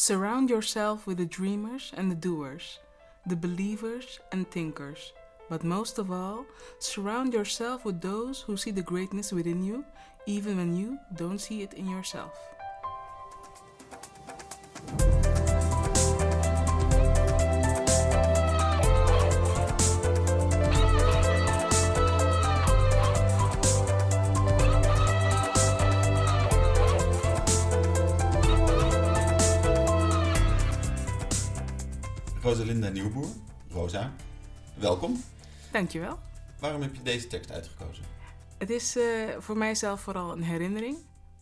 Surround yourself with the dreamers and the doers, the believers and thinkers. But most of all, surround yourself with those who see the greatness within you, even when you don't see it in yourself. Rosalinda Nieuwboer, Rosa, welkom. Dankjewel. Waarom heb je deze tekst uitgekozen? Het is uh, voor mijzelf vooral een herinnering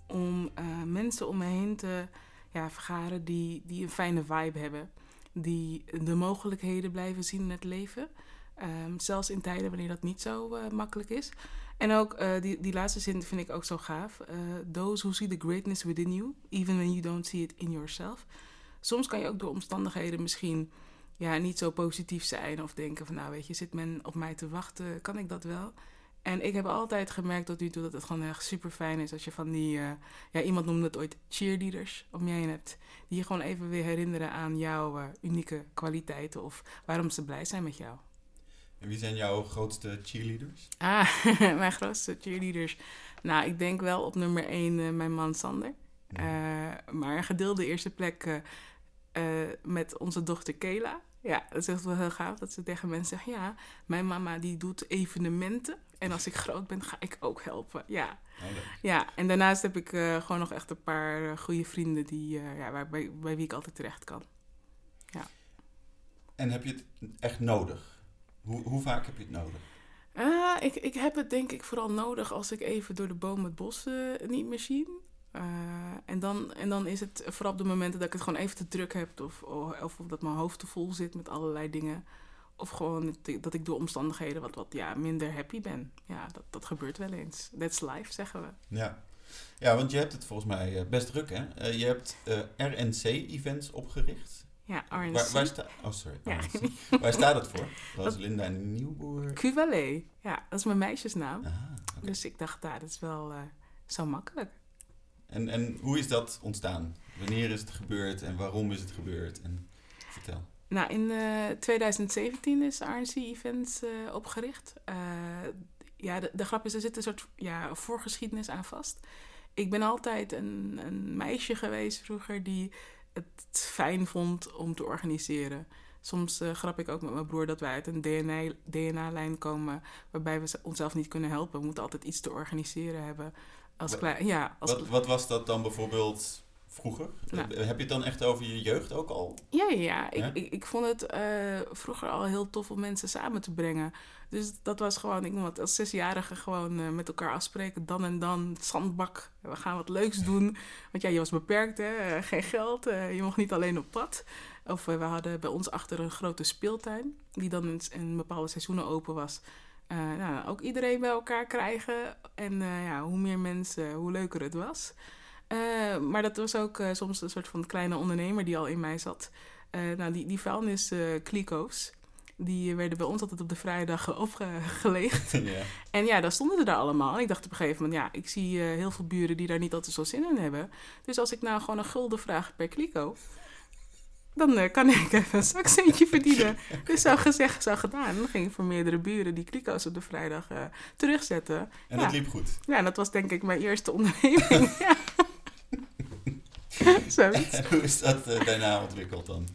om uh, mensen om me heen te ja, vergaren die, die een fijne vibe hebben. Die de mogelijkheden blijven zien in het leven. Um, zelfs in tijden wanneer dat niet zo uh, makkelijk is. En ook die, die laatste zin vind ik ook zo gaaf. Those who see the greatness within you, even when you don't see it in yourself. Soms kan je ook door omstandigheden misschien ja, niet zo positief zijn of denken van nou weet je, zit men op mij te wachten, kan ik dat wel? En ik heb altijd gemerkt tot nu toe dat het gewoon echt super fijn is als je van die, uh, ja, iemand noemde het ooit cheerleaders om je heen hebt, die je gewoon even weer herinneren aan jouw uh, unieke kwaliteiten of waarom ze blij zijn met jou. En wie zijn jouw grootste cheerleaders? Ah, mijn grootste cheerleaders. Nou, ik denk wel op nummer één uh, mijn man Sander. Ja. maar een gedeelde eerste plek met onze dochter Kela. Ja, dat is echt wel heel gaaf dat ze tegen mensen zeggen: Ja, mijn mama die doet evenementen. En als ik groot ben, ga ik ook helpen. Ja, oh, ja. en daarnaast heb ik uh, gewoon nog echt een paar uh, goede vrienden die, uh, ja, waar, bij, bij wie ik altijd terecht kan. Ja. En heb je het echt nodig? Hoe, hoe vaak heb je het nodig? ik, ik heb het denk ik vooral nodig als ik even door de boom het bos niet meer zie. Uh, en, dan, en dan is het vooral op de momenten dat ik het gewoon even te druk heb. Of, of, of dat mijn hoofd te vol zit met allerlei dingen. Of gewoon dat ik door omstandigheden wat, wat ja, minder happy ben. Ja, dat, dat gebeurt wel eens. That's life, zeggen we. Ja. ja, want je hebt het volgens mij eh, best druk, hè? Uh, je hebt uh, RNC-events opgericht. Ja, RNC. Waar, waar sta oh, sorry. Ja. waar staat het voor? Rosalinda Nieuwboer. Cuvalet. Ja, dat is mijn meisjesnaam. Ah, okay. Dus ik dacht, daar, dat is wel zo makkelijk. En, en hoe is dat ontstaan? Wanneer is het gebeurd en waarom is het gebeurd? En vertel. Nou, in uh, 2017 is RNC Events uh, opgericht. Uh, ja, de, grap is, er zit een soort ja, voorgeschiedenis aan vast. Ik ben altijd een, een meisje geweest vroeger die het fijn vond om te organiseren. Soms grap ik ook met mijn broer dat wij uit een DNA-lijn DNA komen waarbij we onszelf niet kunnen helpen. We moeten altijd iets te organiseren hebben. Als klein, ja, als wat, wat was dat dan bijvoorbeeld vroeger? Nou. Heb je het dan echt over je jeugd ook al? Ja, ja. ja? Ik, ik, ik, vond het uh, vroeger al heel tof om mensen samen te brengen. Dus dat was gewoon, ik noem het als zesjarige gewoon uh, met elkaar afspreken. Dan en dan, zandbak, we gaan wat leuks doen. Want ja, je was beperkt, hè? geen geld. je mocht niet alleen op pad. Of we hadden bij ons achter een grote speeltuin. Die dan in, in bepaalde seizoenen open was. Uh, nou, ook iedereen bij elkaar krijgen. En uh, ja, hoe meer mensen, hoe leuker het was. Uh, maar dat was ook soms een soort van kleine ondernemer die al in mij zat. nou, die, die vuilniskliko's, die werden bij ons altijd op de vrijdag opgelegd. Ja. En ja, daar stonden ze daar allemaal. En ik dacht op een gegeven moment, ja, ik zie heel veel buren die daar niet altijd zo zin in hebben. Dus als ik nou gewoon een gulden vraag per kliko dan uh, kan ik even een zakcentje verdienen. dus zo gezegd, zo gedaan. Dan ging ik voor meerdere buren die kliko's op de vrijdag uh, terugzetten. En ja. dat liep goed? Ja, dat was denk ik mijn eerste onderneming. ja. En hoe is dat uh, daarna ontwikkeld dan?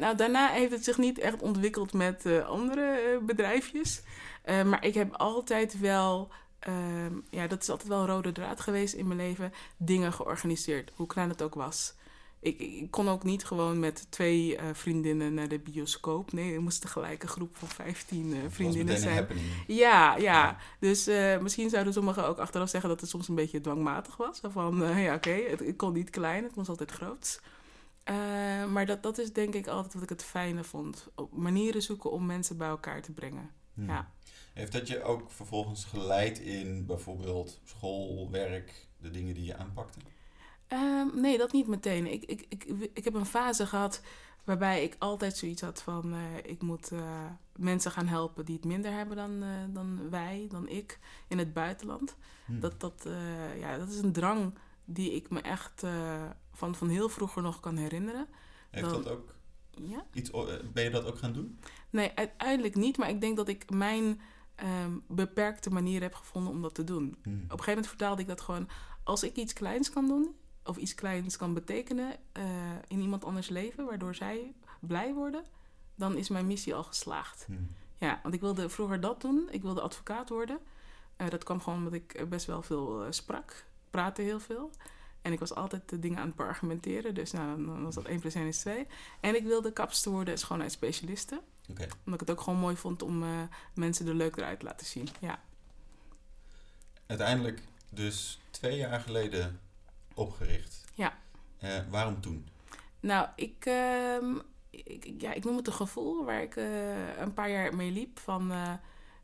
nou, daarna heeft het zich niet echt ontwikkeld met andere bedrijfjes. maar ik heb altijd wel... Ehm, ja, dat is altijd wel een rode draad geweest in mijn leven. Dingen georganiseerd, hoe klein het ook was ik, ik, kon ook niet gewoon met twee uh, vriendinnen naar de bioscoop. Nee, er moest tegelijk een groep van 15 uh, vriendinnen zijn. Ja, ja, Dus uh, misschien zouden sommigen ook achteraf zeggen dat het soms een beetje dwangmatig was. Van ja, oké, okay, het, het, kon niet klein, het moest altijd groot. maar dat, dat is denk ik altijd wat ik het fijne vond. Op manieren zoeken om mensen bij elkaar te brengen. Hmm. Ja. Heeft dat je ook vervolgens geleid in bijvoorbeeld school, werk, de dingen die je aanpakte? Um, nee, dat niet meteen. Ik, ik, ik, ik heb een fase gehad waarbij ik altijd zoiets had van... Uh, ik moet uh, mensen gaan helpen die het minder hebben dan, uh, dan wij, dan ik, in het buitenland. Hmm. Dat, dat, ja, dat is een drang die ik me echt van, van heel vroeger nog kan herinneren. Heeft Dan- dat ook Ja? iets, eh, ben je dat ook gaan doen? Nee, uiteindelijk niet. Maar ik denk dat ik mijn ehm, beperkte manier heb gevonden om dat te doen. Hmm. Op een gegeven moment vertaalde ik dat gewoon... als ik iets kleins kan doen... of iets kleins kan betekenen eh, in iemand anders leven... waardoor zij blij worden... dan is mijn missie al geslaagd. Hmm. Ja, want ik wilde vroeger dat doen. Ik wilde advocaat worden. Eh, dat kwam gewoon omdat ik eh, best wel veel sprak. Praatte heel veel. En ik was altijd de dingen aan het beargumenteren. Dus nou, dan was dat 1 plus 1 is 2. En ik wilde kapster worden en schoonheidsspecialiste. Oké. Omdat ik het ook gewoon mooi vond om mensen er leuk eruit te laten zien. Ja. Uiteindelijk dus twee jaar geleden opgericht. Ja. Eh, waarom toen? Nou, ik, ehm, ik, ja, ik noem het een gevoel waar ik eh, een paar jaar mee liep. Van eh,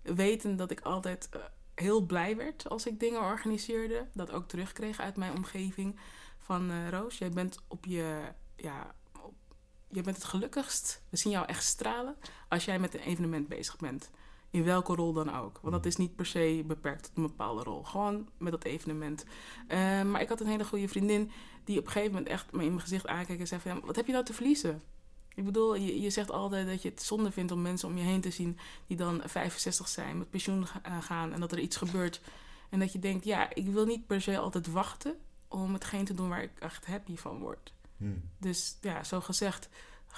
weten dat ik altijd heel blij werd als ik dingen organiseerde. Dat ook terugkreeg uit mijn omgeving. Van Roos, jij bent op je... Ja, op, jij bent het gelukkigst. We zien jou echt stralen als jij met een evenement bezig bent. In welke rol dan ook. Want dat is niet per se beperkt tot een bepaalde rol. Gewoon met dat evenement. Eh, maar ik had een hele goede vriendin die op een gegeven moment echt me in mijn gezicht aankeek en zei van... Wat heb je nou te verliezen? Ik bedoel, je, je zegt altijd dat je het zonde vindt om mensen om je heen te zien... die dan 65 zijn, met pensioen eh, gaan en dat er iets gebeurt. En dat je denkt, ja, ik wil niet per se altijd wachten... om hetgeen te doen waar ik echt happy van word. Hmm. Dus ja, zo gezegd,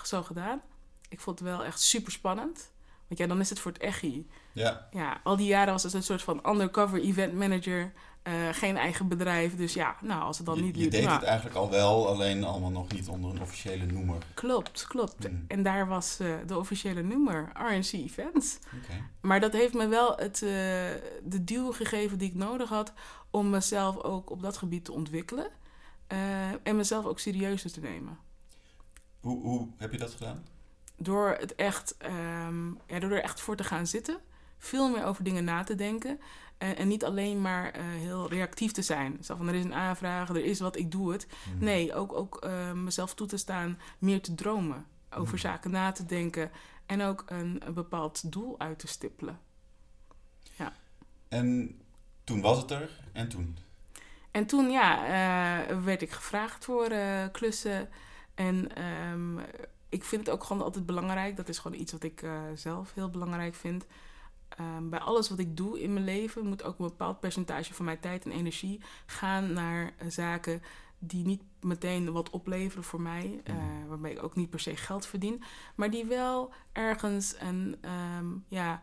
zo gedaan. Ik vond het wel echt super spannend. Want ja, dan is het voor het echi. Ja, Ja, al die jaren was het een soort van undercover event manager. eh, geen eigen bedrijf. Dus ja, nou, als het dan je, niet je liep. deed nou, het eigenlijk al wel, alleen allemaal nog niet onder een officiële noemer. Klopt, klopt. Hmm. En daar was eh, de officiële nummer, RNC Events. Oké. Maar dat heeft me wel het, eh, de duw gegeven die ik nodig had om mezelf ook op dat gebied te ontwikkelen. en mezelf ook serieuzer te nemen. Hoe, hoe heb je dat gedaan? Door, het echt, ehm, ja, door er echt voor te gaan zitten. Veel meer over dingen na te denken. En, en niet alleen maar eh, heel reactief te zijn. Zo van, er is een aanvraag, er is wat, ik doe het. Hmm. Nee, ook, ook eh, mezelf toe te staan, meer te dromen. Over Mm. zaken na te denken. En ook een, een bepaald doel uit te stippelen. En toen was het er, en toen? En toen, ja, eh, werd ik gevraagd voor klussen. En ehm, ik vind het ook gewoon altijd belangrijk. Dat is gewoon iets wat ik eh, zelf heel belangrijk vind. Ehm, bij alles wat ik doe in mijn leven moet ook een bepaald percentage van mijn tijd en energie gaan naar eh, zaken die niet meteen wat opleveren voor mij, eh, Mhm. waarbij ik ook niet per se geld verdien, maar die wel ergens een ehm, ja,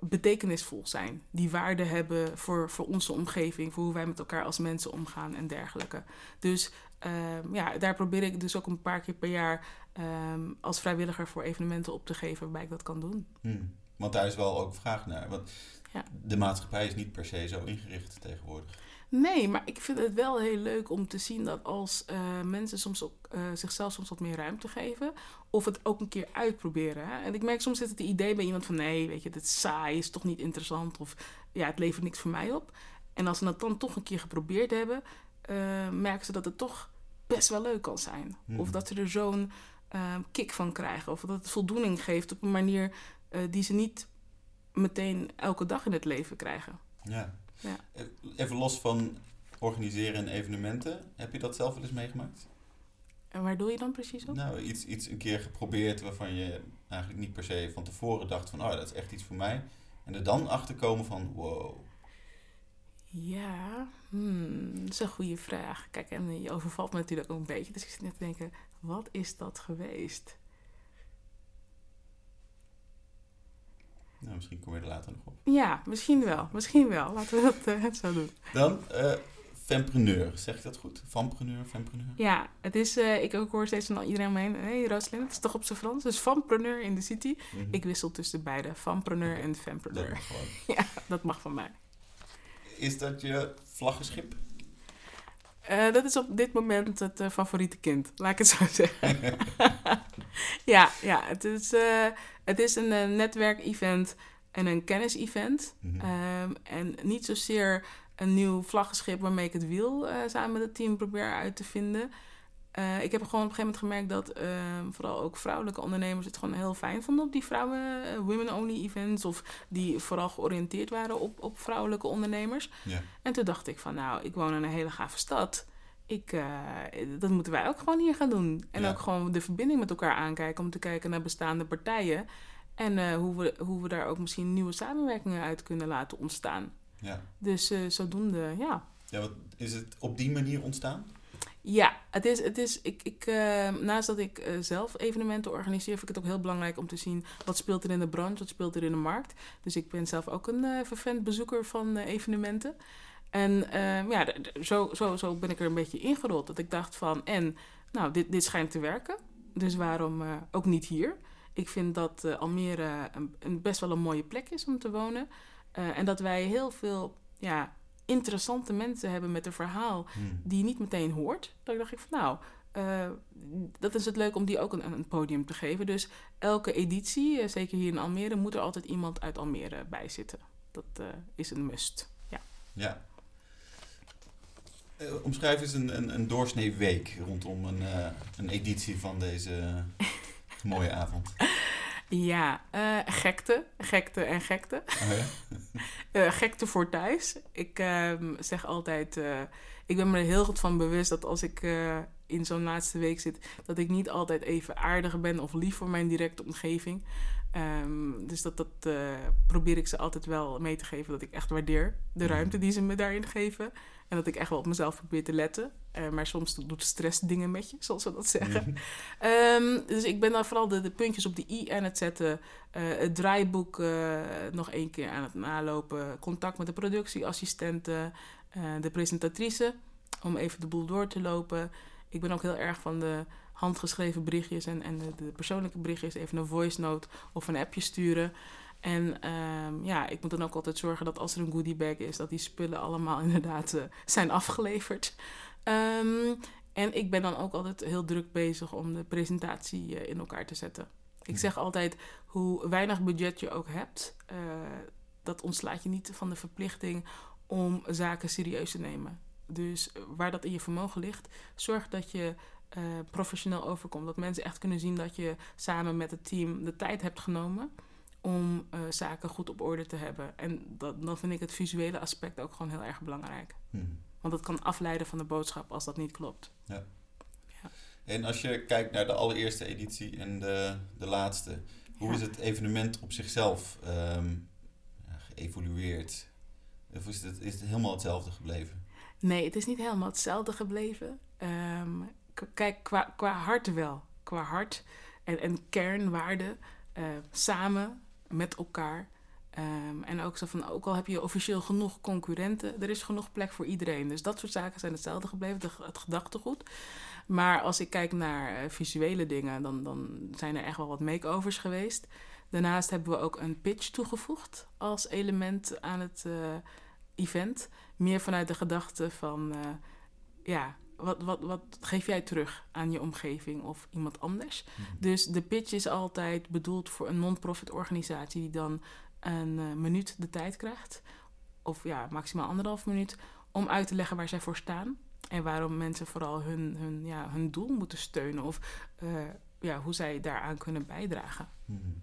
betekenisvol zijn, die waarde hebben voor, voor onze omgeving, voor hoe wij met elkaar als mensen omgaan en dergelijke. Dus ehm, ja, daar probeer ik dus ook een paar keer per jaar ehm, als vrijwilliger voor evenementen op te geven waarbij ik dat kan doen. Hmm. Want daar is wel ook vraag naar. Want Ja. de maatschappij is niet per se zo ingericht tegenwoordig. Nee, maar ik vind het wel heel leuk om te zien dat als eh, mensen soms ook eh, zichzelf soms wat meer ruimte geven, of het ook een keer uitproberen. Hè? En ik merk soms zit het idee bij iemand van nee, weet je, dit is saai, is toch niet interessant, of ja, het levert niks voor mij op. En als ze het dan toch een keer geprobeerd hebben, eh, merken ze dat het toch best wel leuk kan zijn. Hmm. Of dat ze er zo'n eh, kick van krijgen, of dat het voldoening geeft op een manier eh, die ze niet meteen elke dag in het leven krijgen. Ja. Ja. Eh, Even los van organiseren en evenementen. Heb je dat zelf wel eens meegemaakt? En waar doe je dan precies op? Nou, iets, iets een keer geprobeerd waarvan je eigenlijk niet per se van tevoren dacht van... oh, dat is echt iets voor mij. En er dan achter komen van, wow. Ja, hmm, dat is een goede vraag. Kijk, en je overvalt me natuurlijk ook een beetje. Dus ik zit net te denken, wat is dat geweest? Nou, misschien kom je er later nog op. Ja, misschien wel. Misschien wel. Laten we dat eh, zo doen. Dan, eh fempreneur. Zeg ik dat goed? Vampreneur, fempreneur? Ja, het is, eh, ik ook hoor steeds van iedereen om me heen. Hé, hey, Roslyn, het is toch op zijn Frans? Dus fampreneur in de city. Mhm. Ik wissel tussen beide, fampreneur en Dat fempreneur. mag gewoon. Ja, dat mag van mij. Is dat je vlaggenschip? Eh, dat is op dit moment het eh, favoriete kind, laat ik het zo zeggen. ja, ja, het is, eh, het is een netwerkevent en een kennis-event. Mhm. Ehm, en niet zozeer een nieuw vlaggenschip waarmee ik het wiel samen met het team probeer uit te vinden. Eh, ik heb gewoon op een gegeven moment gemerkt dat ehm, vooral ook vrouwelijke ondernemers het gewoon heel fijn vonden op die vrouwen, eh, women-only events. Of die vooral georiënteerd waren op, op vrouwelijke ondernemers. Ja. En toen dacht ik van nou, ik woon in een hele gave stad. ik, uh, dat moeten wij ook gewoon hier gaan doen. En Ja. ook gewoon de verbinding met elkaar aankijken om te kijken naar bestaande partijen. En eh, hoe, we, hoe we daar ook misschien nieuwe samenwerkingen uit kunnen laten ontstaan. Ja. Dus eh, zodoende, ja. ja, wat is het op die manier ontstaan? Ja, het is, het is ik, ik, eh, naast dat ik eh, zelf evenementen organiseer, vind ik het ook heel belangrijk om te zien wat speelt er in de branche, wat speelt er in de markt. Dus ik ben zelf ook een eh vervent bezoeker van evenementen. En ja, zo, zo, zo ben ik er een beetje ingerold. Dat ik dacht van, en, nou, dit, dit schijnt te werken. Dus waarom ook niet hier? Ik vind dat Almere een, een best wel een mooie plek is om te wonen. En dat wij heel veel ja, interessante mensen hebben met een verhaal Hmm. die je niet meteen hoort. Dan dacht ik van nou, eh, dat is het leuk om die ook een, een podium te geven. Dus elke editie, eh, zeker hier in Almere, moet er altijd iemand uit Almere bij zitten. Dat eh, is een must. Ja. Ja. Omschrijf eens een, een, een doorsnee week rondom een, een editie van deze mooie avond. Ja, eh, gekte, gekte en gekte. Oh ja? Eh, gekte voor thuis. Ik ehm, zeg altijd, eh, ik ben me er heel goed van bewust dat als ik in zo'n laatste week zit, dat ik niet altijd even aardig ben of lief voor mijn directe omgeving. Ehm, dus dat, dat probeer ik ze altijd wel mee te geven, dat ik echt waardeer de Mhm. ruimte die ze me daarin geven. En dat ik echt wel op mezelf probeer te letten. Eh, maar soms doet stress dingen met je, zoals we dat zeggen. Mhm. Ehm, dus ik ben dan vooral de, de puntjes op de i aan het zetten. Eh, het draaiboek eh, nog één keer aan het nalopen. Contact met de productieassistenten, de presentatrice. Om even de boel door te lopen. Ik ben ook heel erg van de handgeschreven berichtjes en, en de, de persoonlijke berichtjes. Even een voice note of een appje sturen. En ehm, ja, ik moet dan ook altijd zorgen dat als er een goodiebag is, dat die spullen allemaal inderdaad eh, zijn afgeleverd. Ehm, en ik ben dan ook altijd heel druk bezig om de presentatie eh, in elkaar te zetten. Ik zeg altijd, hoe weinig budget je ook hebt, eh, dat ontslaat je niet van de verplichting om zaken serieus te nemen. Dus waar dat in je vermogen ligt, zorg dat je professioneel overkomt. Dat mensen echt kunnen zien dat je samen met het team de tijd hebt genomen om eh, zaken goed op orde te hebben. En dat, dan vind ik het visuele aspect ook gewoon heel erg belangrijk. Hmm. Want dat kan afleiden van de boodschap als dat niet klopt. En als je kijkt naar de allereerste editie en de, de laatste, hoe Ja. is het evenement op zichzelf ehm, ja, geëvolueerd? Of is het, is het helemaal hetzelfde gebleven? Nee, het is niet helemaal hetzelfde gebleven. Ehm, kijk, qua, qua hart wel. Qua hart en, en kernwaarden. eh, samen, met elkaar. Ehm, en ook zo van, ook al heb je officieel genoeg concurrenten, er is genoeg plek voor iedereen. Dus dat soort zaken zijn hetzelfde gebleven, de- het gedachtegoed. Maar als ik kijk naar eh, visuele dingen, dan, dan zijn er echt wel wat makeovers geweest. Daarnaast hebben we ook een pitch toegevoegd als element aan het eh, event. Meer vanuit de gedachte van, eh, ja, wat, wat, wat geef jij terug aan je omgeving of iemand anders? Dus de pitch is altijd bedoeld voor een non-profit organisatie die dan een eh, minuut de tijd krijgt. Of ja, maximaal anderhalf minuut. Om uit te leggen waar zij voor staan. En waarom mensen vooral hun, hun, ja, hun doel moeten steunen. Of eh, ja, hoe zij daaraan kunnen bijdragen. Hmm.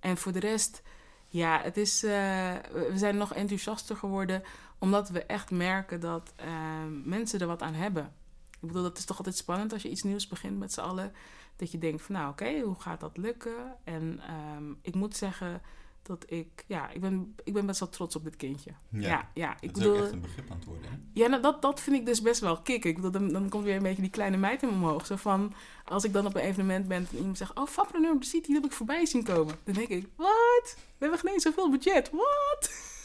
En voor de rest, ja, het is, eh, we zijn nog enthousiaster geworden. Omdat we echt merken dat eh, mensen er wat aan hebben. Ik bedoel, dat is toch altijd spannend als je iets nieuws begint met z'n allen. Dat je denkt van, nou oké, hoe gaat dat lukken? En ehm, ik moet zeggen dat ik, ja, ik ben, ik ben best wel trots op dit kindje. Ja, Ja, ja, ik is bedoel... ook echt een begrip aan het worden. Hè? Ja, nou, dat, dat vind ik dus best wel kick. Ik bedoel, dan, dan komt weer een beetje die kleine meid in me omhoog. Zo van, als ik dan op een evenement ben en iemand zegt... Oh, Fapreneur, ziet die heb ik voorbij zien komen. Dan denk ik, wat? We hebben geen eens zoveel budget. Wat?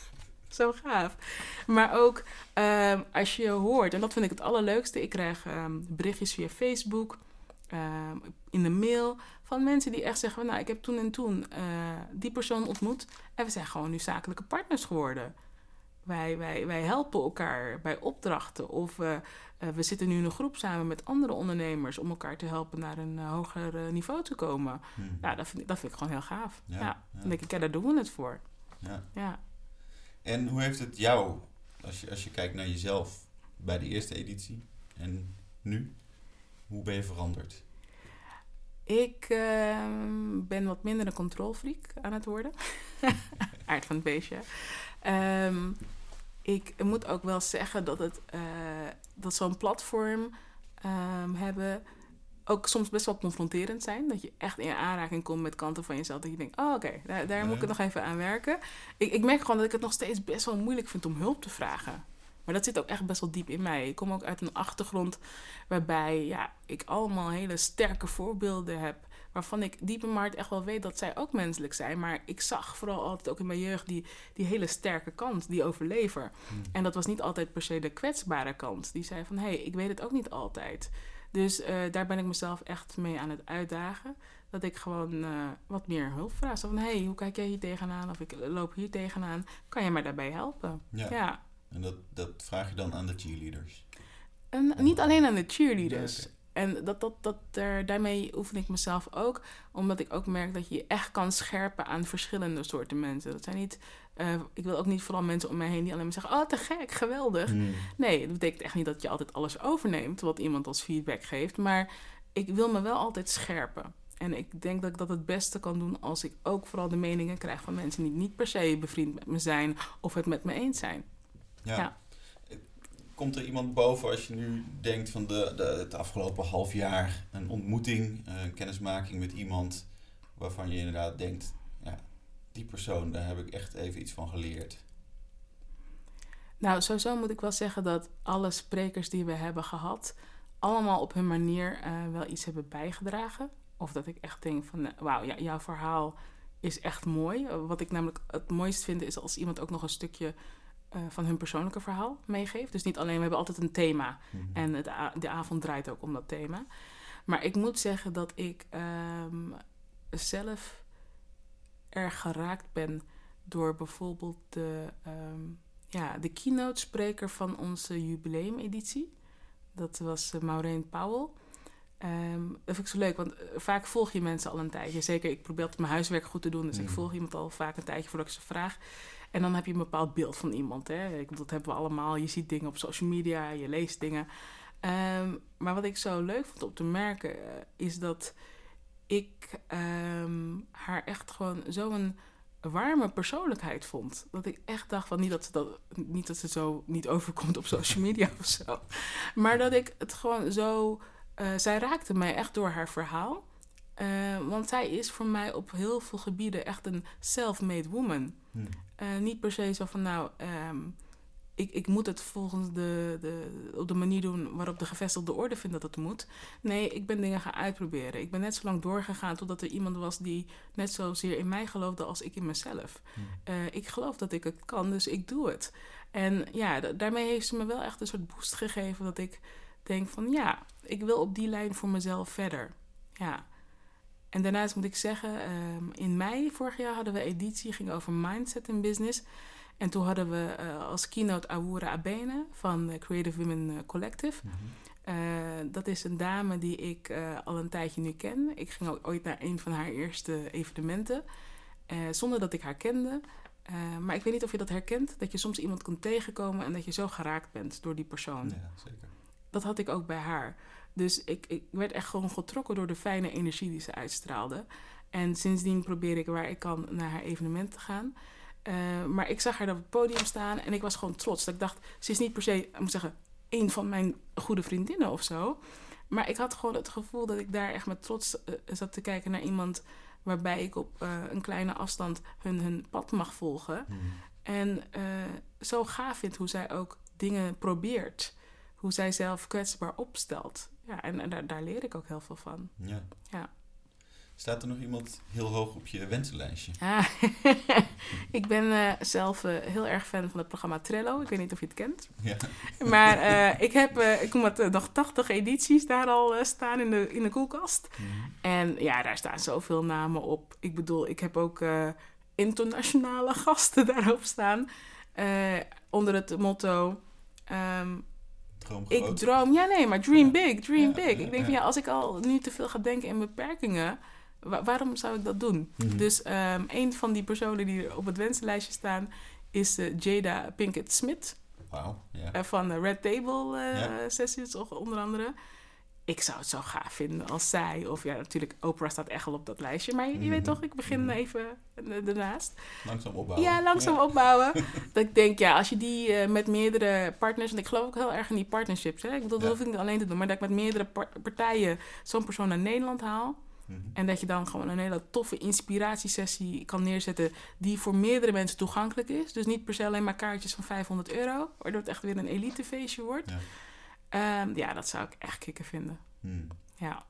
Zo gaaf. Maar ook ehm, als je hoort, en dat vind ik het allerleukste. Ik krijg ehm, berichtjes via Facebook, ehm, in de mail... van mensen die echt zeggen... Nou, ik heb toen en toen eh, die persoon ontmoet... en we zijn gewoon nu zakelijke partners geworden. Wij, wij, wij helpen elkaar bij opdrachten. Of eh, eh, we zitten nu in een groep samen met andere ondernemers om elkaar te helpen naar een hoger niveau te komen. Hmm. Ja, dat vind, ik, dat vind ik gewoon heel gaaf. Ja. Dan denk ik, ja, daar doen we het voor. Ja. Ja. En hoe heeft het jou, als je, als je kijkt naar jezelf bij de eerste editie en nu, hoe ben je veranderd? Ik ehm, ben wat minder een controlfreak aan het worden. Aard van het beestje. Ehm, ik moet ook wel zeggen dat, het, eh, dat zo'n platform ehm, hebben ook soms best wel confronterend zijn. Dat je echt in aanraking komt met kanten van jezelf. Dat je denkt, oh oké, daar, daar moet ik nog even aan werken. Ik, ik merk gewoon dat ik het nog steeds best wel moeilijk vind om hulp te vragen. Maar dat zit ook echt best wel diep in mij. Ik kom ook uit een achtergrond waarbij ja, ik allemaal hele sterke voorbeelden heb. Waarvan ik diep in mijn hart echt wel weet dat zij ook menselijk zijn. Maar ik zag vooral altijd ook in mijn jeugd die, die hele sterke kant, die overlever. Hmm. En dat was niet altijd per se de kwetsbare kant. Die zei van, hé, hey, ik weet het ook niet altijd. Dus eh, daar ben ik mezelf echt mee aan het uitdagen. Dat ik gewoon eh, wat meer hulp vraag. Zo van, hé, hey, hoe kijk jij hier tegenaan? Of ik loop hier tegenaan. Kan je mij daarbij helpen? Ja. ja. En dat, dat vraag je dan aan de cheerleaders. En niet alleen aan de cheerleaders. Ja. En dat, dat, dat er, daarmee oefen ik mezelf ook. Omdat ik ook merk dat je je echt kan scherpen aan verschillende soorten mensen. Dat zijn niet... eh, ik wil ook niet vooral mensen om mij heen die alleen maar zeggen... Oh, te gek, geweldig. Hmm. Nee, dat betekent echt niet dat je altijd alles overneemt... wat iemand als feedback geeft. Maar ik wil me wel altijd scherpen. En ik denk dat ik dat het beste kan doen... als ik ook vooral de meningen krijg van mensen... die niet per se bevriend met me zijn... of het met me eens zijn. Ja. Ja. Komt er iemand boven als je nu denkt van de, de, het afgelopen half jaar een ontmoeting, eh, een kennismaking met iemand waarvan je inderdaad denkt, ja, die persoon, daar heb ik echt even iets van geleerd. Nou, sowieso moet ik wel zeggen dat alle sprekers die we hebben gehad, allemaal op hun manier eh, wel iets hebben bijgedragen. Of dat ik echt denk van, eh, wauw, ja, jouw verhaal is echt mooi. Wat ik namelijk het mooist vind is als iemand ook nog een stukje eh, van hun persoonlijke verhaal meegeeft. Dus niet alleen, we hebben altijd een thema. Mhm. En het de avond draait ook om dat thema. Maar ik moet zeggen dat ik ehm, zelf erg geraakt ben door bijvoorbeeld de, ehm, ja, de keynote spreker van onze jubileumeditie. Dat was eh, Maureen Powell. Ehm, dat vind ik zo leuk, want eh, vaak volg je mensen al een tijdje. Zeker, ik probeer altijd mijn huiswerk goed te doen. Dus ik Mhm. volg iemand al vaak een tijdje voordat ik ze vraag. En dan heb je een bepaald beeld van iemand. Hè? Dat hebben we allemaal. Je ziet dingen op social media, je leest dingen. Ehm, maar wat ik zo leuk vond om te merken, eh, is dat ik ehm, haar echt gewoon zo'n warme persoonlijkheid vond. Dat ik echt dacht van niet dat ze dat niet dat ze zo niet overkomt op social media of zo. Maar dat ik het gewoon zo. eh, zij raakte mij echt door haar verhaal. Eh, want zij is voor mij op heel veel gebieden echt een self-made woman. Hmm. Eh, niet per se zo van, nou, ehm, ik, ik moet het volgens de, de, op de manier doen waarop de gevestigde orde vindt dat het moet. Nee, ik ben dingen gaan uitproberen. Ik ben net zo lang doorgegaan totdat er iemand was die net zozeer in mij geloofde als ik in mezelf. Hmm. Eh, ik geloof dat ik het kan, dus ik doe het. En ja, da- daarmee heeft ze me wel echt een soort boost gegeven dat ik denk van, ja, ik wil op die lijn voor mezelf verder. Ja. En daarnaast moet ik zeggen, ehm, in mei vorig jaar hadden we editie, ging over mindset in business. En toen hadden we eh, als keynote Awura Abene van de Creative Women eh, Collective. Mhm. Eh, dat is een dame die ik eh, al een tijdje nu ken. Ik ging ook ooit naar een van haar eerste evenementen, eh, zonder dat ik haar kende. Eh, maar ik weet niet of je dat herkent, dat je soms iemand kunt tegenkomen en dat je zo geraakt bent door die persoon Ja, zeker. dat had ik ook bij haar. Dus ik, ik werd echt gewoon getrokken door de fijne energie die ze uitstraalde. En sindsdien probeer ik waar ik kan naar haar evenement te gaan. Eh, maar ik zag haar op het podium staan en ik was gewoon trots. Dat ik dacht, ze is niet per se, ik moet zeggen, een van mijn goede vriendinnen of zo. Maar ik had gewoon het gevoel dat ik daar echt met trots eh, zat te kijken naar iemand waarbij ik op eh, een kleine afstand hun, hun pad mag volgen. Hmm. En zo gaaf vindt hoe zij ook dingen probeert. Hoe zij zelf kwetsbaar opstelt. Ja, en, en daar, daar leer ik ook heel veel van. Ja. Ja. Staat er nog iemand heel hoog op je wensenlijstje? Ik ben eh, zelf eh, heel erg fan van het programma Trello. Ik weet niet of je het kent. Ja. Maar eh, ik heb ik kom met nog 80 edities daar al staan in de, in de koelkast. Mhm. En ja, daar staan zoveel namen op. Ik bedoel, ik heb ook internationale gasten daarop staan. Onder het motto... ehm, Droom Ik droom, ja nee, maar dream big, dream big. ik denk van ja. als ik al nu te veel ga denken in beperkingen, wa- waarom zou ik dat doen? Mhm. Dus ehm, een van die personen die er op het wensenlijstje staan is eh, Jada Pinkett Smith Wauw. Eh, van de Red Table sessies, of onder andere. Ik zou het zo gaaf vinden als zij. Of ja, natuurlijk, Oprah staat echt al op dat lijstje. Maar je, je weet Mhm. toch, ik begin Mhm. even eh, ernaast. Langzaam opbouwen. Ja, langzaam opbouwen. Dat ik denk, ja, als je die eh, met meerdere partners... En ik geloof ook heel erg in die partnerships. Hè? Ik bedoel, dat Ja. hoef ik niet alleen te doen. Maar dat ik met meerdere par- partijen zo'n persoon naar Nederland haal. Mhm. En dat je dan gewoon een hele toffe inspiratiesessie kan neerzetten... die voor meerdere mensen toegankelijk is. Dus niet per se alleen maar kaartjes van 500 euro. Waardoor het echt weer een elitefeestje wordt. Ja. Ehm, ja, dat zou ik echt kicken vinden. Hmm. Ja.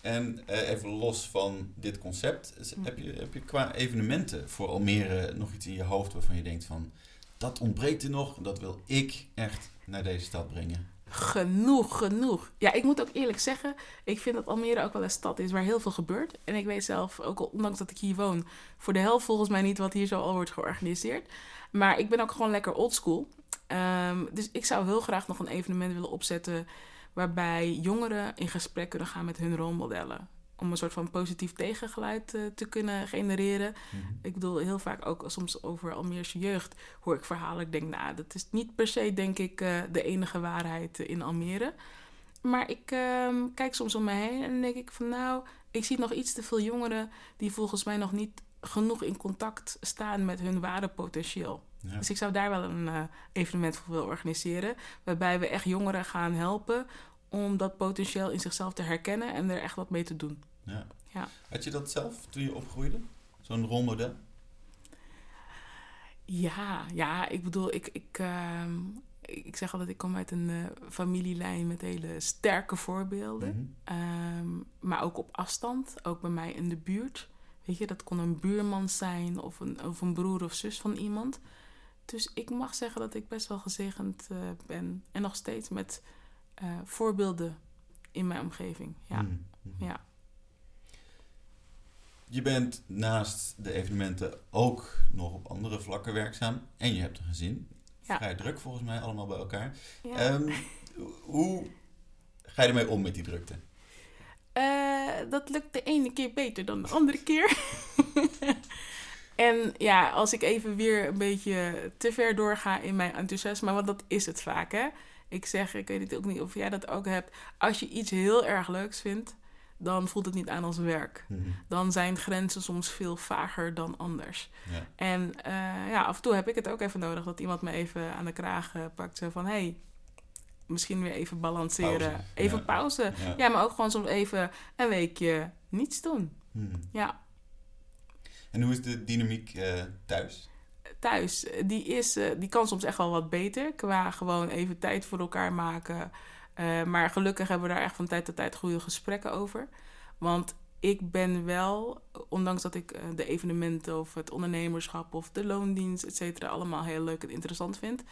En eh, even los van dit concept, is- Hm. heb, je, heb je qua evenementen voor Almere nog iets in je hoofd waarvan je denkt van, dat ontbreekt er nog, dat wil ik echt naar deze stad brengen. Genoeg, genoeg. Ja, ik moet ook eerlijk zeggen, ik vind dat Almere ook wel een stad is waar heel veel gebeurt. En ik weet zelf, ook al, ondanks dat ik hier woon, voor de helft volgens mij niet wat hier zo al wordt georganiseerd. Maar ik ben ook gewoon lekker oldschool. Ehm dus ik zou heel graag nog een evenement willen opzetten waarbij jongeren in gesprek kunnen gaan met hun rolmodellen. Om een soort van positief tegengeluid eh, te kunnen genereren. Mhm. Ik bedoel, heel vaak ook soms over Almeerse jeugd hoor ik verhalen. Ik denk, nou, dat is niet per se, denk ik, eh, de enige waarheid eh, in Almere. Maar ik ehm, kijk soms om me heen en denk ik van, nou, ik zie nog iets te veel jongeren die volgens mij nog niet genoeg in contact staan met hun ware potentieel. Ja. Dus ik zou daar wel een eh, evenement voor willen organiseren. Waarbij we echt jongeren gaan helpen om dat potentieel in zichzelf te herkennen en er echt wat mee te doen. Ja. Ja. Had je dat zelf toen je opgroeide? Zo'n rolmodel? Ja, ja, ik bedoel, ik, ik, ehm, ik ik zeg altijd, ik kom uit een eh, familielijn met hele sterke voorbeelden. Mhm. Ehm, maar ook op afstand, ook bij mij in de buurt. Weet je, dat kon een buurman zijn of een, of een broer of zus van iemand. Dus ik mag zeggen dat ik best wel gezegend eh, ben. En nog steeds met eh, voorbeelden in mijn omgeving. Ja, Mhm. Mhm. ja. Je bent naast de evenementen ook nog op andere vlakken werkzaam. En je hebt een gezin. Ja. Vrij druk volgens mij allemaal bij elkaar. ja. Ehm, hoe ga je ermee om met die drukte? Eh, dat lukt de ene keer beter dan de andere keer. en ja, als ik even weer een beetje te ver doorga in mijn enthousiasme, want dat is het vaak, hè. Ik zeg, ik weet het ook niet of jij dat ook hebt. Als je iets heel erg leuks vindt, dan voelt het niet aan als werk. Mhm. Dan zijn grenzen soms veel vager dan anders. Ja. En eh, ja, af en toe heb ik het ook even nodig dat iemand me even aan de kraag eh, pakt. Zo van, hé, hey, misschien weer even balanceren. Pauze. Even Ja. pauze. Ja. Ja, maar ook gewoon soms even een weekje niets doen. Mhm. Ja, En hoe is de dynamiek eh, thuis? thuis, eh, die, is, eh, die kan soms echt wel wat beter. Qua gewoon even tijd voor elkaar maken. Maar gelukkig hebben we daar echt van tijd tot tijd goede gesprekken over. Want ik ben wel, ondanks dat ik de evenementen of het ondernemerschap of de loondienst, et cetera, allemaal heel leuk en interessant vind.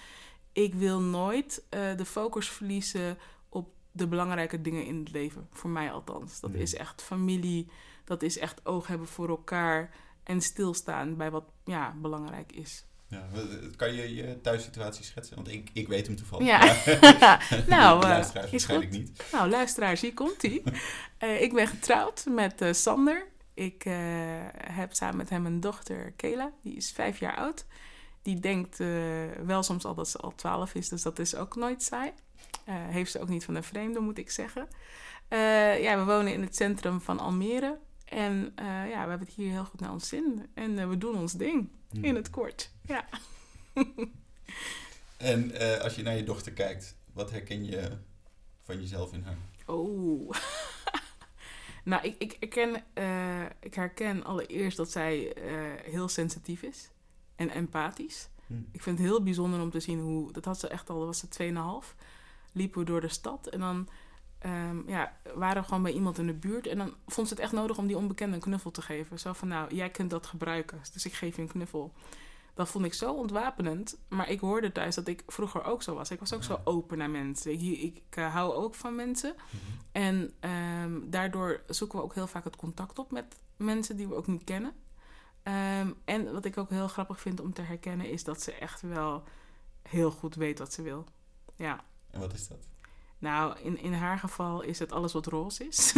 Ik wil nooit de focus verliezen op de belangrijke dingen in het leven. Voor mij althans. Dat Mhm. is echt familie, dat is echt oog hebben voor elkaar en stilstaan bij wat ja, belangrijk is. Ja, kan je je thuissituatie schetsen? Want ik, ik weet hem toevallig. Ja. Nou, eh, luisteraars waarschijnlijk goed. niet. Nou, luisteraars, hier komt ie. Eh, ik ben getrouwd met eh, Sander. Ik heb samen met hem een dochter, Kela. Die is vijf jaar oud. Die denkt wel soms al dat ze al twaalf is, dus dat is ook nooit saai. Heeft ze ook niet van een vreemde, moet ik zeggen. Ja, we wonen in het centrum van Almere. En eh, ja, we hebben het hier heel goed naar ons zin. En eh, we doen ons ding, Mhm. in het kort. Ja. En eh, als je naar je dochter kijkt, wat herken je van jezelf in haar? Oh. nou, ik, ik, herken, ik herken allereerst dat zij heel sensitief is en empathisch. Hm. Ik vind het heel bijzonder om te zien hoe... Dat had ze echt al, dat was ze 2,5. Liepen we door de stad en dan ehm, ja, waren gewoon bij iemand in de buurt. En dan vond ze het echt nodig om die onbekende een knuffel te geven. Zo van, nou, jij kunt dat gebruiken, dus ik geef je een knuffel. Dat vond ik zo ontwapenend. Maar ik hoorde thuis dat ik vroeger ook zo was. Ik was ook zo open naar mensen. Ik, ik, eh, hou ook van mensen. En ehm, daardoor zoeken we ook heel vaak het contact op met mensen die we ook niet kennen. Ehm, en wat ik ook heel grappig vind om te herkennen is dat ze echt wel heel goed weet wat ze wil. Ja. En wat is dat? Nou, in, in haar geval is het alles wat roze is.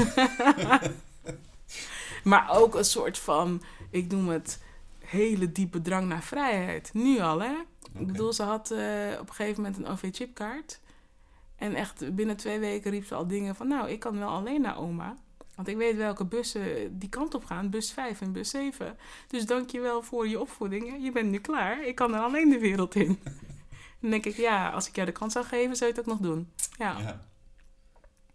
maar ook een soort van, ik noem het, hele diepe drang naar vrijheid. Nu al, hè? Ik bedoel, ze had eh, op een gegeven moment een OV-chipkaart. En echt binnen twee weken riep ze al dingen van... nou, ik kan wel alleen naar oma. Want ik weet welke bussen die kant op gaan. Bus 5 en bus 7. Dus dank je wel voor je opvoeding. Je bent nu klaar. Ik kan er alleen de wereld in. Dan denk ik, ja, als ik jou de kans zou geven, zou je het ook nog doen. Ja. Ja.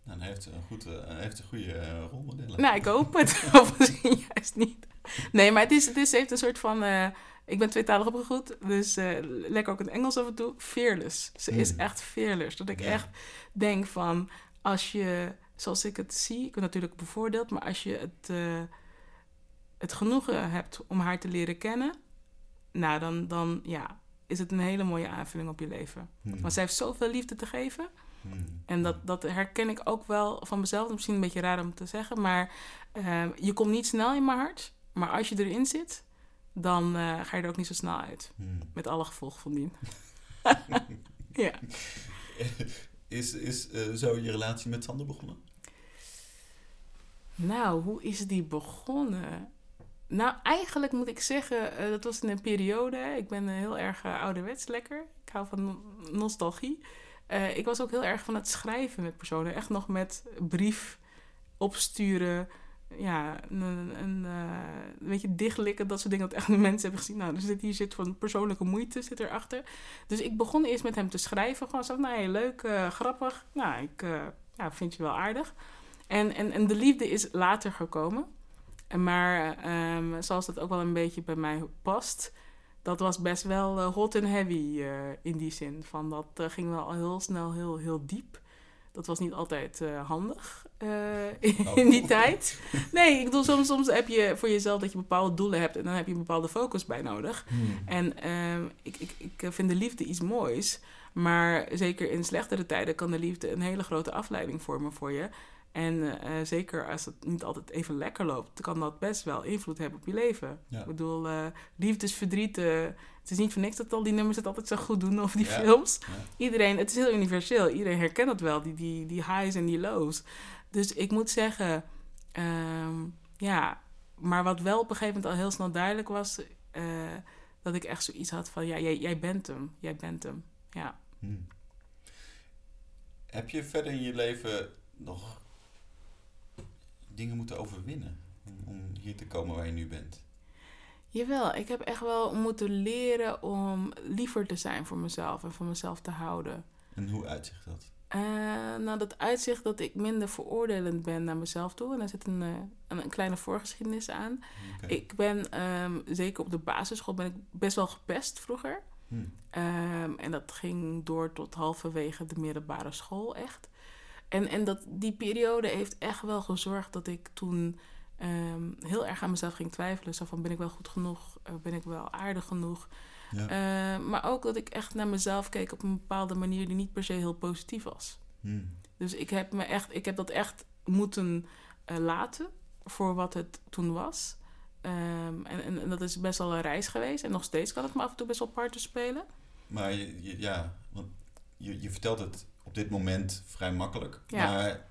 Nou, dan heeft een, goed, eh, heeft een goede eh, rolmodellen. Nou, ik hoop het. of misschien juist niet. Nee, maar het, is, het is, heeft een soort van... eh, ik ben tweetalig opgegroeid, dus eh, lekker ook in het Engels af en toe. Fearless. Ze is Mm. echt fearless. Dat ik Ja. echt denk van... Als je, zoals ik het zie... Ik ben natuurlijk bevoordeeld, maar als je het, het genoegen hebt om haar te leren kennen... Nou, dan, dan ja, is het een hele mooie aanvulling op je leven. Hmm. Want zij heeft zoveel liefde te geven... Hmm. En dat, dat herken ik ook wel van mezelf. Misschien een beetje raar om te zeggen. Maar ehm, je komt niet snel in mijn hart. Maar als je erin zit, dan eh, ga je er ook niet zo snel uit. Hmm. Met alle gevolgen van dien. ja. Is, is eh, zo je relatie met Sander begonnen? Nou, hoe is die begonnen? Nou, eigenlijk moet ik zeggen, eh, dat was in een periode. Ik ben eh, heel erg eh, ouderwets lekker. Ik hou van no- nostalgie. Ik was ook heel erg van het schrijven met personen. Echt nog met brief opsturen. Ja, een, een, een beetje dichtlikken, dat soort dingen. Dat echt mensen hebben gezien. Nou, er zit hier zit van persoonlijke moeite zit erachter. Dus ik begon eerst met hem te schrijven. Gewoon zo, nou, hey, leuk, grappig. Nou, ik ja, vind je wel aardig. En, en, en de liefde is later gekomen. En maar ehm, zoals dat ook wel een beetje bij mij past, dat was best wel eh, hot en heavy eh, in die zin. Van dat eh, ging wel heel snel heel, heel diep. Dat was niet altijd handig in, in die tijd. Nee, ik bedoel, soms, soms heb je voor jezelf dat je bepaalde doelen hebt en dan heb je een bepaalde focus bij nodig. Hmm. En ehm, ik, ik, ik vind de liefde iets moois. Maar zeker in slechtere tijden kan de liefde een hele grote afleiding vormen voor je. En eh, zeker als het niet altijd even lekker loopt, kan dat best wel invloed hebben op je leven. Ja. Ik bedoel, eh liefdesverdriet. eh, het is niet voor niks dat al die nummers het altijd zo goed doen of die Ja. films. Ja. Iedereen, het is heel universeel. Iedereen herkent dat wel, die, die, die highs en die lows. Dus ik moet zeggen, ehm, ja. Maar wat wel op een gegeven moment al heel snel duidelijk was, eh, dat ik echt zoiets had van, ja, jij, jij bent hem. Jij bent hem. Ja. Hmm. Heb je verder in je leven nog dingen moeten overwinnen om, om hier te komen waar je nu bent? Jawel, ik heb echt wel moeten leren om liever te zijn voor mezelf en van mezelf te houden. En hoe uitzicht dat? Eh, nou, dat uitzicht dat ik minder veroordelend ben naar mezelf toe. En daar zit een, eh, een, een kleine voorgeschiedenis aan. Ik ben, ehm, zeker op de basisschool, ben ik best wel gepest vroeger. Hmm. Ehm, en dat ging door tot halverwege de middelbare school echt. En, en dat, die periode heeft echt wel gezorgd dat ik toen ehm, heel erg aan mezelf ging twijfelen. Zo van, ben ik wel goed genoeg? Eh, ben ik wel aardig genoeg? Ja. Ehm, maar ook dat ik echt naar mezelf keek op een bepaalde manier die niet per se heel positief was. Hmm. Dus ik heb, me echt, ik heb dat echt moeten eh, laten voor wat het toen was. Ehm, en, en, en dat is best wel een reis geweest. En nog steeds kan het me af en toe best wel parten spelen. Maar je, je- ja, want je, je vertelt het op dit moment vrij makkelijk. Ja. Maar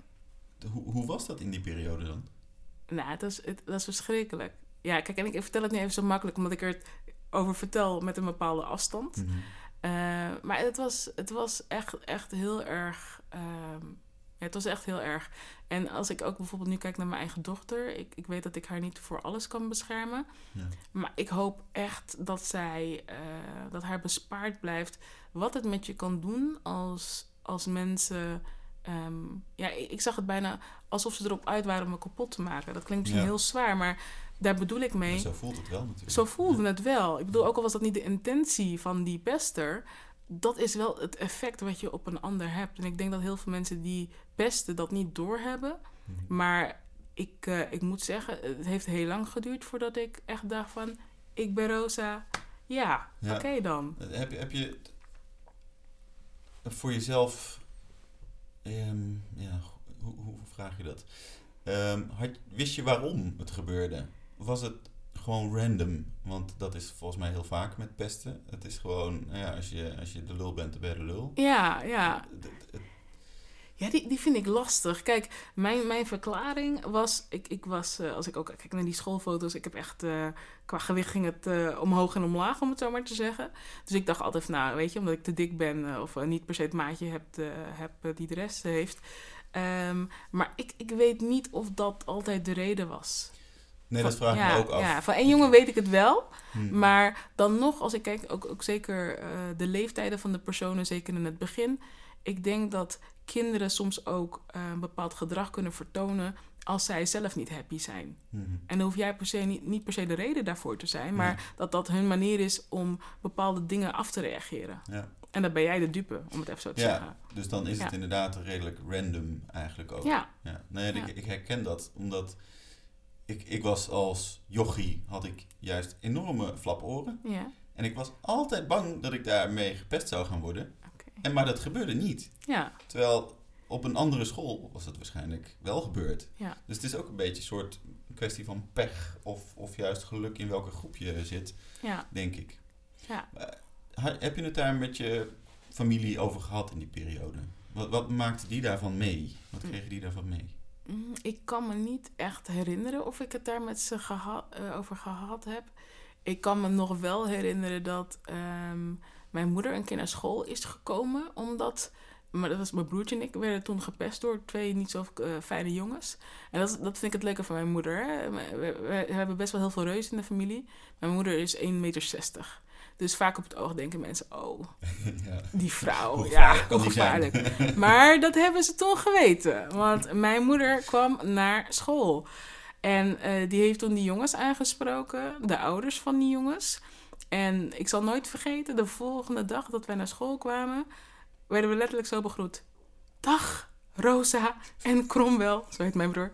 hoe, hoe was dat in die periode dan? Nou, het is, het, dat is verschrikkelijk. Ja, kijk, en ik vertel het niet even zo makkelijk, omdat ik er het over vertel met een bepaalde afstand. Mhm. Eh, maar het was, het was echt, echt heel erg. ehm, ja, het was echt heel erg. En als ik ook bijvoorbeeld nu kijk naar mijn eigen dochter, ik, ik weet dat ik haar niet voor alles kan beschermen. Ja. Maar ik hoop echt dat zij, eh, dat haar bespaard blijft. Wat het met je kan doen als, als mensen. ehm, ja, ik, zag het bijna alsof ze erop uit waren om me kapot te maken. Dat klinkt misschien Ja. heel zwaar, maar daar bedoel ik mee. Maar Zo voelt het wel natuurlijk. Zo voelde het wel. Ik bedoel, ook al was dat niet de intentie van die pester, dat is wel het effect wat je op een ander hebt. En ik denk dat heel veel mensen die pesten dat niet doorhebben. Mhm. Maar ik, eh, ik moet zeggen, het heeft heel lang geduurd voordat ik echt dacht van, ik ben Rosa. Ja, Ja. oké dan. Heb je, heb je voor jezelf, ehm, ja, hoe, hoe vraag je dat? Ehm, had, wist je waarom het gebeurde? Was het gewoon random? Want dat is volgens mij heel vaak met pesten. Het is gewoon, nou ja, als je, als je de lul bent, dan ben je de lul. Ja, ja. Het- het- Ja, die, die vind ik lastig. Kijk, mijn, mijn verklaring was... Ik, ik was, eh, als ik ook kijk naar die schoolfoto's... Ik heb echt... eh, qua gewicht ging het eh, omhoog en omlaag, om het zo maar te zeggen. Dus ik dacht altijd, nou, weet je... Omdat ik te dik ben... of niet per se het maatje heb, heb die de rest heeft... Ehm, maar ik, ik weet niet of dat altijd de reden was. Nee, dat vraag ik ja, me ook af. Ja, van één jongen weet ik het wel. Hm. Maar dan nog, als ik kijk, ook, ook zeker de leeftijden van de personen, zeker in het begin. Ik denk dat kinderen soms ook eh, een bepaald gedrag kunnen vertonen als zij zelf niet happy zijn. Mhm. En dan hoef jij per se niet, niet per se de reden daarvoor te zijn, maar dat dat hun manier is om bepaalde dingen af te reageren. Ja. En dan ben jij de dupe, om het even zo te Ja. zeggen. Dus dan is het inderdaad redelijk random eigenlijk ook. Ja, nee, Ja. Ik, ik herken dat, omdat ik, ik was als jochie, had ik juist enorme flaporen. ja, En ik was altijd bang dat ik daarmee gepest zou gaan worden. En, maar dat gebeurde niet. Ja, Terwijl op een andere school was het waarschijnlijk wel gebeurd. ja, Dus het is ook een beetje een soort kwestie van pech of, of juist geluk in welke groep je zit, ja, denk ik. ja. Ha- Heb je het daar met je familie over gehad in die periode? Wat, wat maakte die daarvan mee? Wat Hm. kregen die daarvan mee? Mm, Ik kan me niet echt herinneren of ik het daar met ze geha- eh, over gehad heb. Ik kan me nog wel herinneren dat ehm, mijn moeder een keer naar school is gekomen. Omdat, maar dat was mijn broertje en ik, werden toen gepest door twee niet zo eh, fijne jongens. En dat, dat vind ik het leuke van mijn moeder. Hè? We, we- we hebben best wel heel veel reus in de familie. Mijn moeder is 1,60 meter. Dus vaak op het oog denken mensen, oh, ja. die vrouw. Hoe ja, hoe gevaarlijk. Maar dat hebben ze toen geweten. Want mijn moeder kwam naar school. En eh, die heeft toen die jongens aangesproken, de ouders van die jongens. En ik zal nooit vergeten, de volgende dag dat wij naar school kwamen, werden we letterlijk zo begroet. Dag, Rosa en Cromwell, zo heet mijn broer.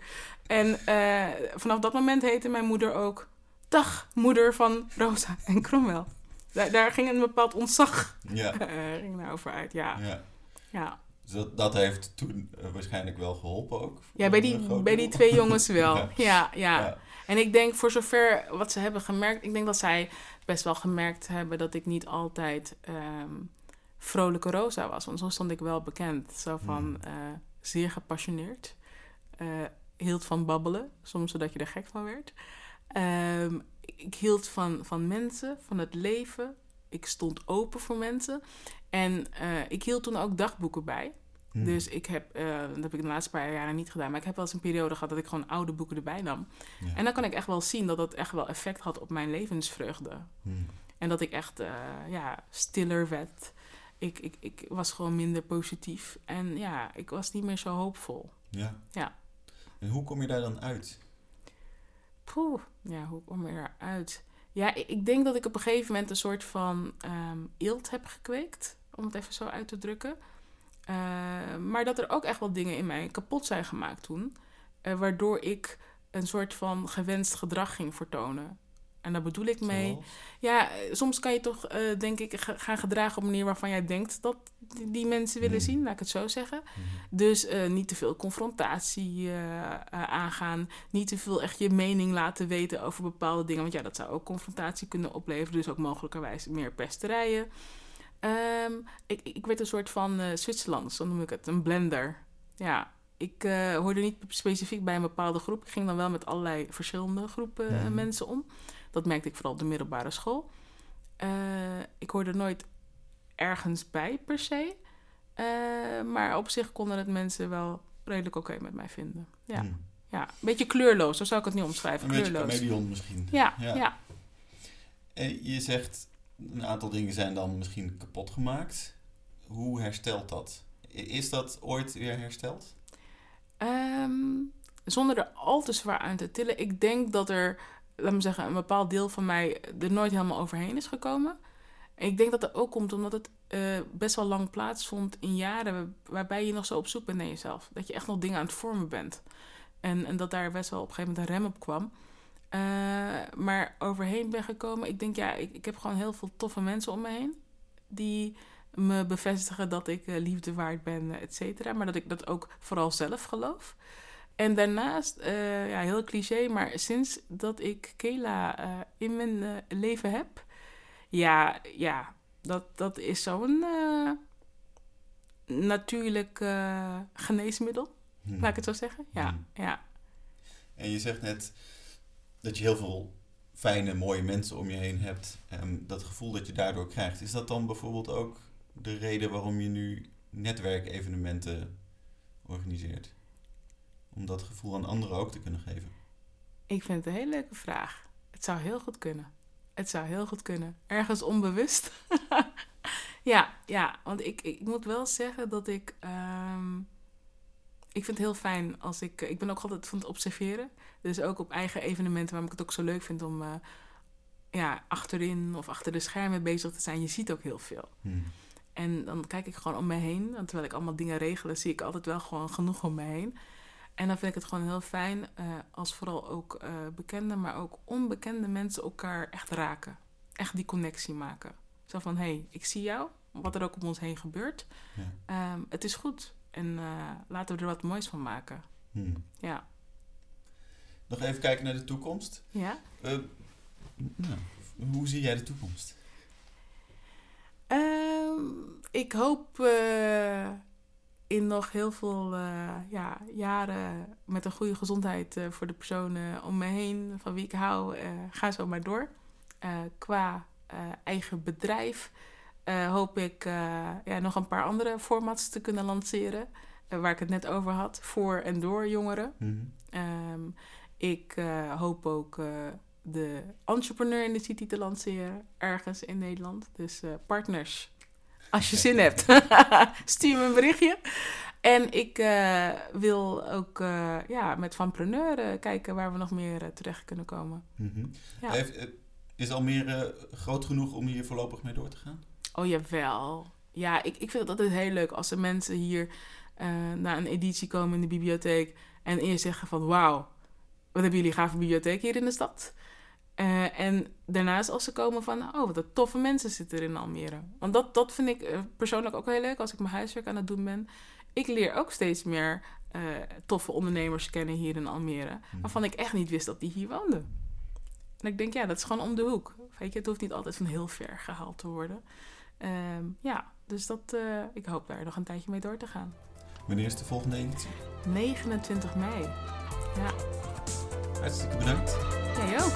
En eh, vanaf dat moment heette mijn moeder ook Dag, moeder van Rosa en Cromwell. Daar, daar ging een bepaald ontzag Ja, eh, ging daarover uit, ja. ja. Ja, Dus dat, dat heeft toen eh, waarschijnlijk wel geholpen ook. ja bij, die, bij die twee jongens wel. Ja. Ja, ja. En ik denk voor zover wat ze hebben gemerkt... Ik denk dat zij best wel gemerkt hebben dat ik niet altijd ehm, vrolijke Rosa was. Want zo stond ik wel bekend. Zo van Hmm. eh, zeer gepassioneerd. eh, hield van babbelen, soms zodat je er gek van werd. Ehm, ik hield van, van mensen, van het leven. Ik stond open voor mensen. En eh, ik hield toen ook dagboeken bij. Hm. Dus ik heb, eh, dat heb ik de laatste paar jaren niet gedaan, maar ik heb wel eens een periode gehad dat ik gewoon oude boeken erbij nam. Ja. En dan kan ik echt wel zien dat dat echt wel effect had op mijn levensvreugde. Hm. En dat ik echt eh, ja, stiller werd. Ik, ik, ik was gewoon minder positief. En ja, ik was niet meer zo hoopvol. Ja. Ja. En hoe kom je daar dan uit? Poeh, ja, hoe kom je eruit? Ja, ik, ik denk dat ik op een gegeven moment een soort van eelt heb gekweekt. Om het even zo uit te drukken. Eh, maar dat er ook echt wel dingen in mij kapot zijn gemaakt toen. eh, waardoor ik een soort van gewenst gedrag ging vertonen. En daar bedoel ik mee. Zoals? Ja, eh, soms kan je toch, denk ik, ga- gaan gedragen op een manier waarvan jij denkt dat die, mensen willen Hmm. zien, laat ik het zo zeggen. Hm. Dus niet te veel confrontatie aangaan. Niet te veel echt je mening laten weten over bepaalde dingen. Want ja, dat zou ook confrontatie kunnen opleveren. Dus ook mogelijkerwijs meer pesterijen. Ehm, ik, ik werd een soort van eh Zwitserlands, zo noem ik het. Een blender. Ja, ik eh, hoorde niet specifiek bij een bepaalde groep. Ik ging dan wel met allerlei verschillende groepen eh, Mhm. mensen om. Dat merkte ik vooral op de middelbare school. Ik hoorde nooit ergens bij per se. Maar op zich konden het mensen wel redelijk oké met mij vinden. Ja. Hm. ja, een beetje kleurloos, zo zou ik het niet omschrijven. Een beetje kleurloos. chameleon misschien. Ja, Ja. ja. En je zegt, een aantal dingen zijn dan misschien kapot gemaakt. Hoe herstelt dat? Is dat ooit weer hersteld? Ehm, zonder er al te zwaar aan te tillen. Ik denk dat er, laat me zeggen, een bepaald deel van mij er nooit helemaal overheen is gekomen. En ik denk dat dat ook komt omdat het eh, best wel lang plaatsvond in jaren waar- waarbij je nog zo op zoek bent naar jezelf. Dat je echt nog dingen aan het vormen bent. En, en dat daar best wel op een gegeven moment een rem op kwam. Eh, maar overheen ben gekomen. Ik denk, ja, ik, ik heb gewoon heel veel toffe mensen om me heen. Die me bevestigen dat ik eh, liefde waard ben, et cetera. Maar dat ik dat ook vooral zelf geloof. En daarnaast, eh, ja, heel cliché, maar sinds dat ik Kela eh, in mijn eh, leven heb, ja, ja dat, dat is zo'n. eh, natuurlijk eh, geneesmiddel, Hmm. laat ik het zo zeggen. Ja, Hmm. ja. En je zegt net dat je heel veel fijne, mooie mensen om je heen hebt. En dat gevoel dat je daardoor krijgt. Is dat dan bijvoorbeeld ook de reden waarom je nu netwerkevenementen organiseert? Om dat gevoel aan anderen ook te kunnen geven. Ik vind het een hele leuke vraag. Het zou heel goed kunnen. Het zou heel goed kunnen. Ergens onbewust. ja, ja, want ik, ik moet wel zeggen dat ik. ehm, ik vind het heel fijn als ik. Ik ben ook altijd van het observeren. Dus ook op eigen evenementen waarom ik het ook zo leuk vind om. eh, ja, achterin of achter de schermen bezig te zijn. Je ziet ook heel veel. Hmm. En dan kijk ik gewoon om me heen. En terwijl ik allemaal dingen regelen, zie ik altijd wel gewoon genoeg om me heen. En dan vind ik het gewoon heel fijn eh, als vooral ook eh, bekende, maar ook onbekende mensen elkaar echt raken. Echt die connectie maken. Zo van, hé, hey, ik zie jou, wat er ook om ons heen gebeurt. Ja. Ehm, het is goed en eh, laten we er wat moois van maken. Hmm. Ja. Nog even kijken naar de toekomst. Ja? Eh, nou, hoe zie jij de toekomst? Ehm, ik hoop eh, in nog heel veel ja, jaren met een goede gezondheid voor de personen om me heen, van wie ik hou, ga zo maar door. Qua eigen bedrijf eh, hoop ik eh, ja, nog een paar andere formats te kunnen lanceren, eh, waar ik het net over had, voor en door jongeren. Hmm. Ehm, ik hoop ook de Entrepreneur in the City te lanceren, ergens in Nederland. Dus partners, als je zin hebt, stuur me een berichtje. En ik wil ook ja, met Vanpreneur kijken waar we nog meer terecht kunnen komen. Mhm. Ja. Heeft, eh, is Almere groot genoeg om hier voorlopig mee door te gaan? Oh jawel. Ja, ik, ik vind het altijd heel leuk als er mensen hier eh, naar een editie komen in de bibliotheek en eerst zeggen van wauw, wat hebben jullie gave bibliotheek hier in de stad? Eh, en daarnaast als ze komen van oh, wat een toffe mensen zitten er in Almere. Want dat, dat vind ik eh, persoonlijk ook heel leuk als ik mijn huiswerk aan het doen ben. Ik leer ook steeds meer toffe ondernemers kennen hier in Almere, waarvan ik echt niet wist dat die hier woonden. En ik denk, ja, dat is gewoon om de hoek. Weet je, het hoeft niet altijd van heel ver gehaald te worden. Ehm, ja, dus dat, eh, ik hoop daar nog een tijdje mee door te gaan. Wanneer is de volgende editie? 29 mei. Ja, Hartstikke bedankt. jij ook.